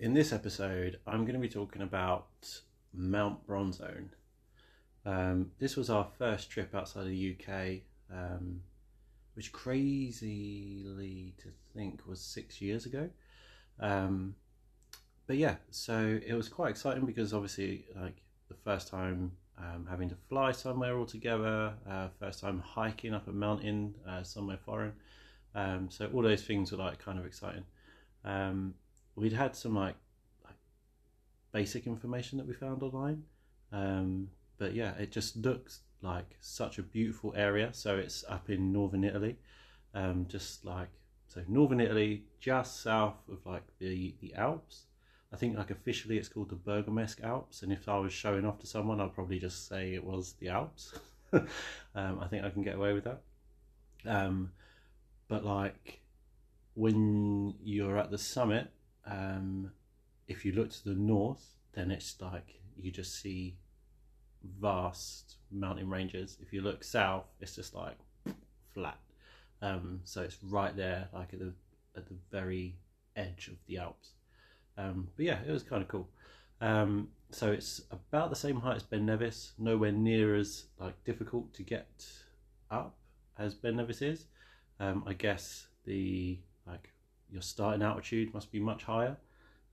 In this episode, I'm going to be talking about Mount Bronzone. Um, this was our first trip outside of the UK, um, which crazily to think was six years ago. Um, but yeah, so it was quite exciting because obviously, like the first time um, having to fly somewhere all together, uh, first time hiking up a mountain uh, somewhere foreign. Um, so all those things were like kind of exciting. We'd had some like, like basic information that we found online, um, but yeah, it just looks like such a beautiful area. So it's up in northern Italy, um, just like so northern Italy, just south of like the the Alps. I think like officially it's called the Bergamasque Alps, and if I was showing off to someone, I'd probably just say it was the Alps. um, I think I can get away with that. Um, but like when you're at the summit, um, if you look to the north, then it's like you just see vast mountain ranges. If you look south, it's just like flat. Um, so it's right there, like at the at the very edge of the Alps. Um, but yeah, it was kind of cool. Um, so it's about the same height as Ben Nevis, nowhere near as like difficult to get up as Ben Nevis is. Um, I guess the like your starting altitude must be much higher,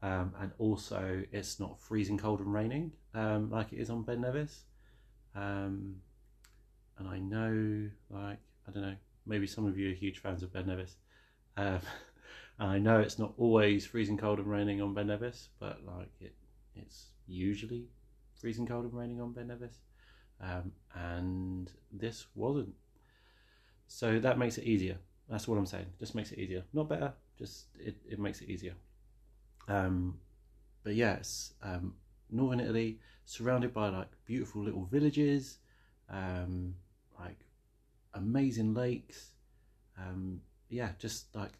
um, and also it's not freezing cold and raining um, like it is on Ben Nevis. Um, and I know, like I don't know, maybe some of you are huge fans of Ben Nevis. Um, and I know it's not always freezing cold and raining on Ben Nevis, but like it, it's usually freezing cold and raining on Ben Nevis, um, and this wasn't. So that makes it easier. That's what I'm saying. Just makes it easier. Not better. Just it, it makes it easier. Um, but yes, um, northern Italy, surrounded by like beautiful little villages, um, like amazing lakes. Um, yeah, just like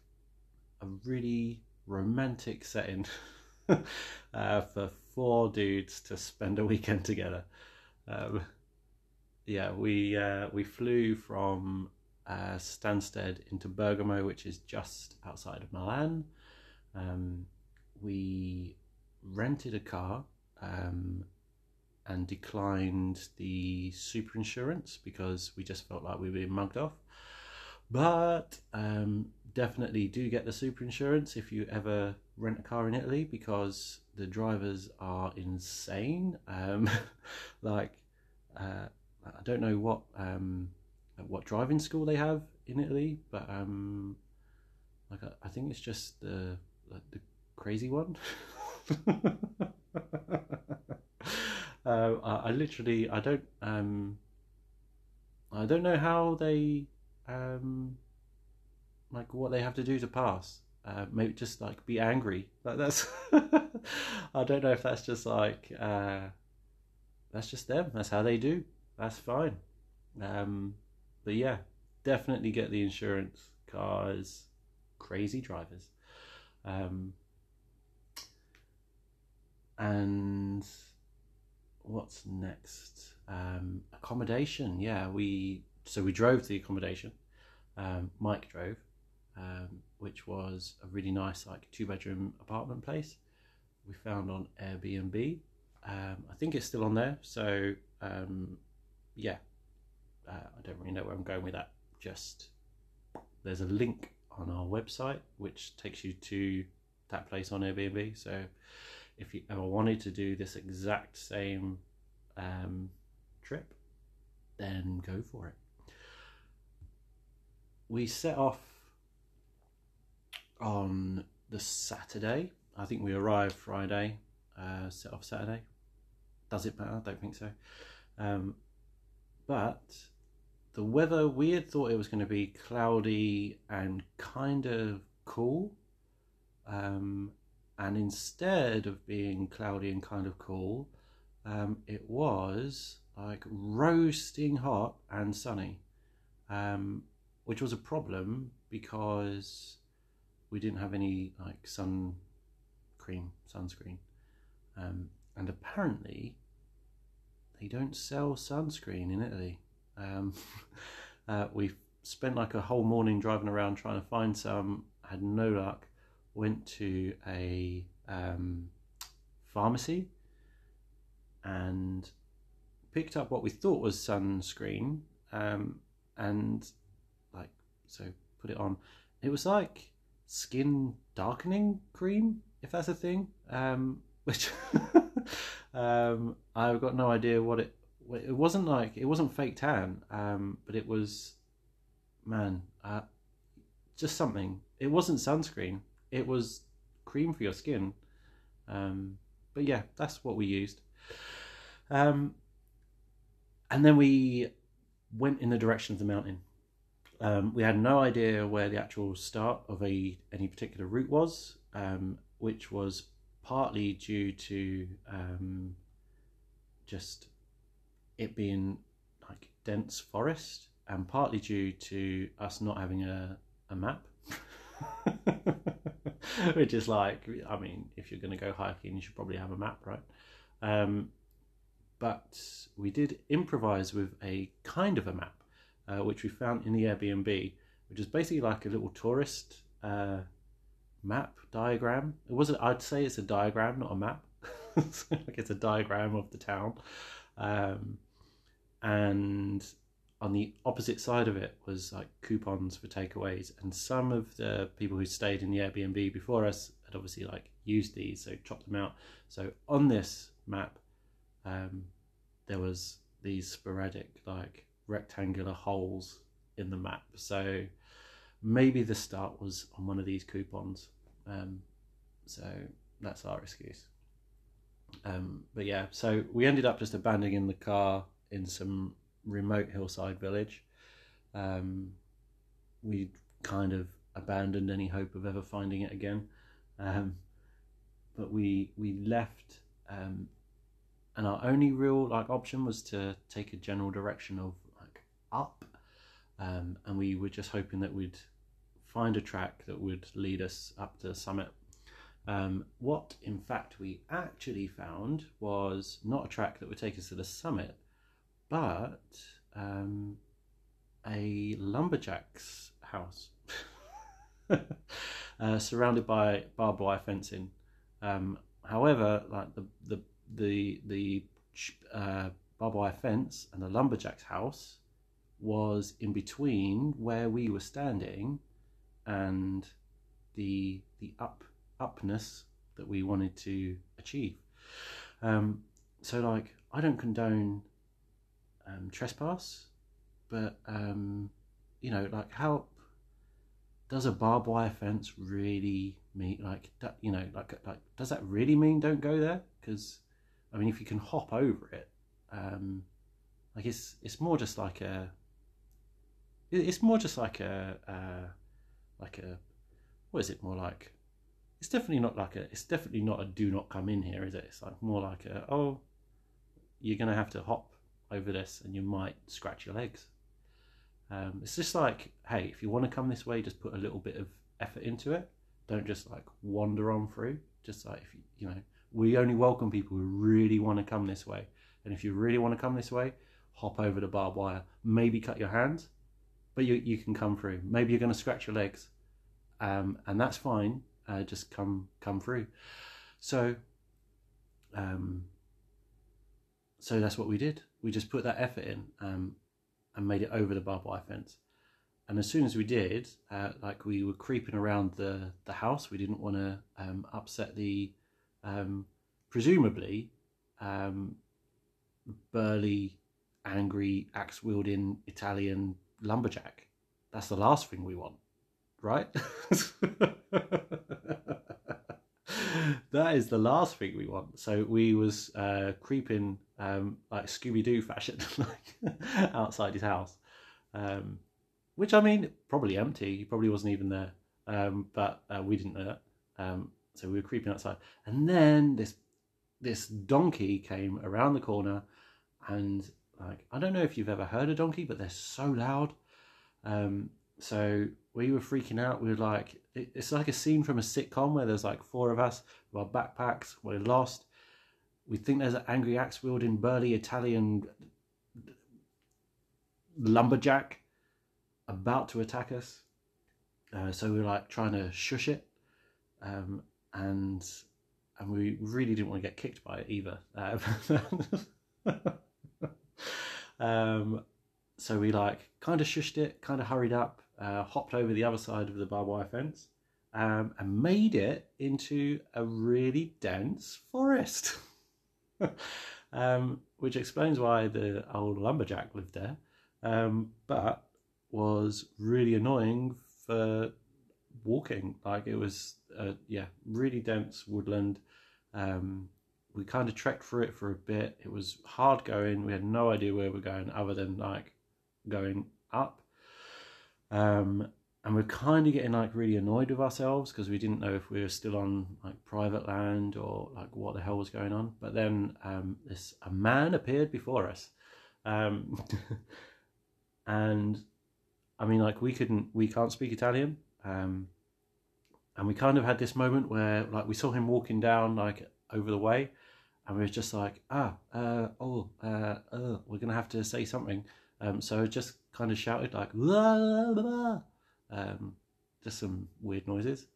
a really romantic setting uh, for four dudes to spend a weekend together. Um, yeah, we uh, we flew from uh, Stansted into Bergamo, which is just outside of Milan. Um, we rented a car um, and declined the super insurance because we just felt like we were being mugged off. But um, definitely do get the super insurance if you ever rent a car in Italy because the drivers are insane. Um, like, uh, I don't know what um, what driving school they have in Italy, but um, like I, I think it's just the the crazy one. uh, I, I, literally I don't um, I don't know how they um, like what they have to do to pass. Uh, maybe just like be angry. Like that's I don't know if that's just like uh, that's just them. That's how they do. That's fine. Um, but yeah, definitely get the insurance. Cars, crazy drivers. Um, and what's next? Um, accommodation. Yeah, we so we drove to the accommodation. Um, Mike drove, um, which was a really nice like two bedroom apartment place. We found on Airbnb. Um, I think it's still on there. So um, yeah, uh, I don't really know where I'm going with that. Just there's a link on our website which takes you to that place on Airbnb. So if you ever wanted to do this exact same um, trip, then go for it. We set off on the Saturday. I think we arrived Friday, uh, set off Saturday. Does it matter? I don't think so. Um, but the weather, we had thought it was going to be cloudy and kind of cool. Um, and instead of being cloudy and kind of cool, um, it was like roasting hot and sunny, um, which was a problem because we didn't have any like sun cream, sunscreen. Um, and apparently, they don't sell sunscreen in Italy. Um, uh, we spent like a whole morning driving around trying to find some. Had no luck. Went to a um, pharmacy and picked up what we thought was sunscreen um, and like so put it on. It was like skin darkening cream, if that's a thing. Um, which um, I've got no idea what it. It wasn't like it wasn't fake tan, um, but it was, man, uh, just something. It wasn't sunscreen. It was cream for your skin. Um, but yeah, that's what we used. Um, and then we went in the direction of the mountain. Um, we had no idea where the actual start of a any particular route was, um, which was partly due to um, just it being like dense forest, and partly due to us not having a, a map. Which is like, I mean, if you're going to go hiking, you should probably have a map, right? Um, but we did improvise with a kind of a map, uh, which we found in the Airbnb, which is basically like a little tourist uh, map diagram. It wasn't. I'd say it's a diagram, not a map. like it's a diagram of the town, um, and on the opposite side of it was like coupons for takeaways. And some of the people who stayed in the Airbnb before us had obviously like used these, so chopped them out. So on this map, um, there was these sporadic like rectangular holes in the map. So maybe the start was on one of these coupons. Um, so that's our excuse. Um, but yeah, so we ended up just abandoning the car in some remote hillside village. Um, we kind of abandoned any hope of ever finding it again. Um, but we we left, um, and our only real like option was to take a general direction of like up, um, and we were just hoping that we'd find a track that would lead us up to the summit. Um, what, in fact, we actually found was not a track that would take us to the summit, but um, a lumberjack's house uh, surrounded by barbed wire fencing. Um, however, like the the the the uh, barbed wire fence and the lumberjack's house was in between where we were standing and the the up upness that we wanted to achieve. Um, so like I don't condone um, trespass, but um, you know like how does a barbed wire fence really mean like you know like like does that really mean don't go there? Because I mean if you can hop over it, um, like it's it's more just like a it's more just like a, a like a what is it more like it's definitely not like a it's definitely not a do not come in here is it it's like more like a oh you're gonna have to hop over this and you might scratch your legs um, it's just like hey if you want to come this way just put a little bit of effort into it don't just like wander on through just like if you, you know we only welcome people who really want to come this way and if you really want to come this way hop over the barbed wire maybe cut your hands but you, you can come through. Maybe you're going to scratch your legs, um, and that's fine. Uh, just come come through. So, um, so that's what we did. We just put that effort in um, and made it over the barbed wire fence. And as soon as we did, uh, like we were creeping around the the house, we didn't want to um, upset the um, presumably um, burly, angry, axe wielding Italian lumberjack. That's the last thing we want, right? that is the last thing we want. So we was uh, creeping um, like Scooby Doo fashion, like outside his house, um, which I mean probably empty. He probably wasn't even there, um, but uh, we didn't know that. Um, so we were creeping outside, and then this this donkey came around the corner, and like I don't know if you've ever heard a donkey, but they're so loud. Um, so we were freaking out. We were like, it's like a scene from a sitcom where there's like four of us with our backpacks. We're lost. We think there's an angry axe wielding burly Italian lumberjack about to attack us. Uh, so we were like trying to shush it, um, and and we really didn't want to get kicked by it either. Um, um, so we like kind of shushed it, kind of hurried up, uh, hopped over the other side of the barbed wire fence, um, and made it into a really dense forest. um, which explains why the old lumberjack lived there, um, but was really annoying for walking. Like it was, uh, yeah, really dense woodland. Um, we kind of trekked through it for a bit. It was hard going. We had no idea where we are going other than like going up. Um, and we're kind of getting like really annoyed with ourselves because we didn't know if we were still on like private land or like what the hell was going on. But then um, this a man appeared before us, um, and I mean like we couldn't we can't speak Italian, um, and we kind of had this moment where like we saw him walking down like over the way, and we were just like ah uh, oh uh, uh, we're gonna have to say something. Um, so just kind of shouted like. Blah, blah, blah um, just some weird noises,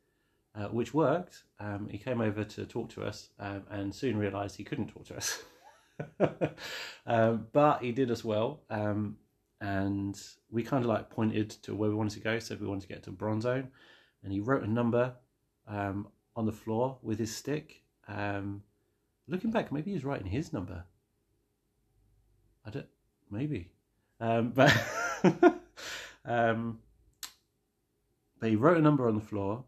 uh, which worked. Um, he came over to talk to us um, and soon realised he couldn't talk to us. Um, but he did us well. Um, and we kind of like pointed to where we wanted to go, said we wanted to get to Bronzone. And he wrote a number um, on the floor with his stick. looking back, maybe he was writing his number. I don't, maybe. but. Um, but he wrote a number on the floor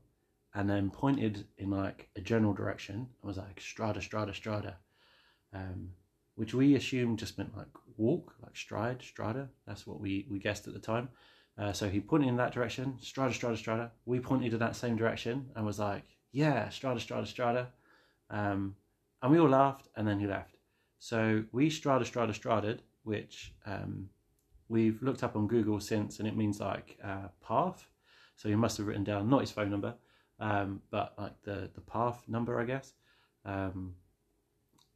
and then pointed in like a general direction and was like strada, strada, strada. Um, which we assumed just meant like walk, like stride, strada. That's what we, we guessed at the time. Uh, so he pointed in that direction, strada, strada, strada. We pointed in that same direction and was like, yeah, strada, strada, strada. Um, and we all laughed and then he left. So we strada, strada, straded, which um, we've looked up on Google since and it means like uh, path. So he must have written down not his phone number, um, but like the the path number, I guess. Um,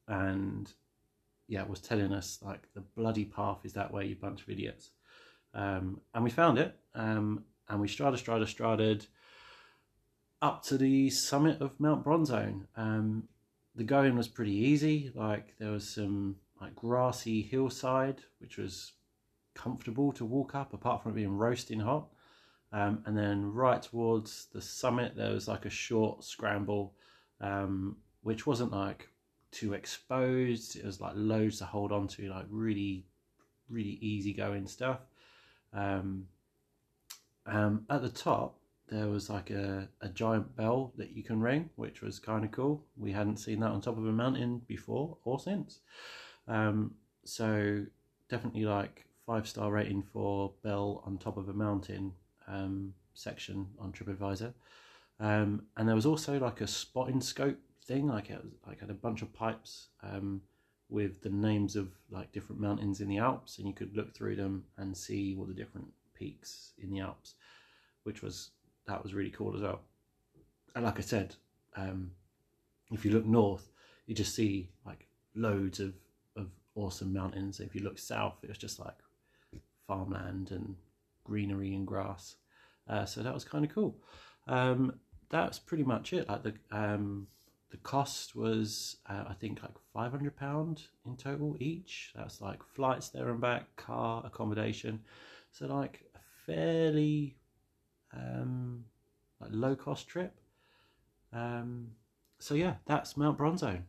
and yeah, it was telling us like the bloody path is that way, you bunch of idiots. Um, and we found it, um, and we strada, strada, straded up to the summit of Mount Bronzone. Um, the going was pretty easy. Like there was some like grassy hillside, which was comfortable to walk up, apart from it being roasting hot. Um, and then right towards the summit, there was like a short scramble, um, which wasn't like too exposed. It was like loads to hold on to, like really, really easy going stuff. Um, um, at the top, there was like a, a giant bell that you can ring, which was kind of cool. We hadn't seen that on top of a mountain before or since. Um, so definitely like five star rating for bell on top of a mountain um, section on TripAdvisor. Um, and there was also like a spotting scope thing, like it was, like had a bunch of pipes um, with the names of like different mountains in the Alps, and you could look through them and see all the different peaks in the Alps, which was that was really cool as well. And like I said, um, if you look north, you just see like loads of of awesome mountains. If you look south, it was just like farmland and greenery and grass. Uh, so that was kind of cool. Um, that's pretty much it. Like the um, the cost was uh, I think like five hundred pound in total each. That's like flights there and back, car, accommodation. So like a fairly um, like low cost trip. Um, so yeah, that's Mount Bronzone.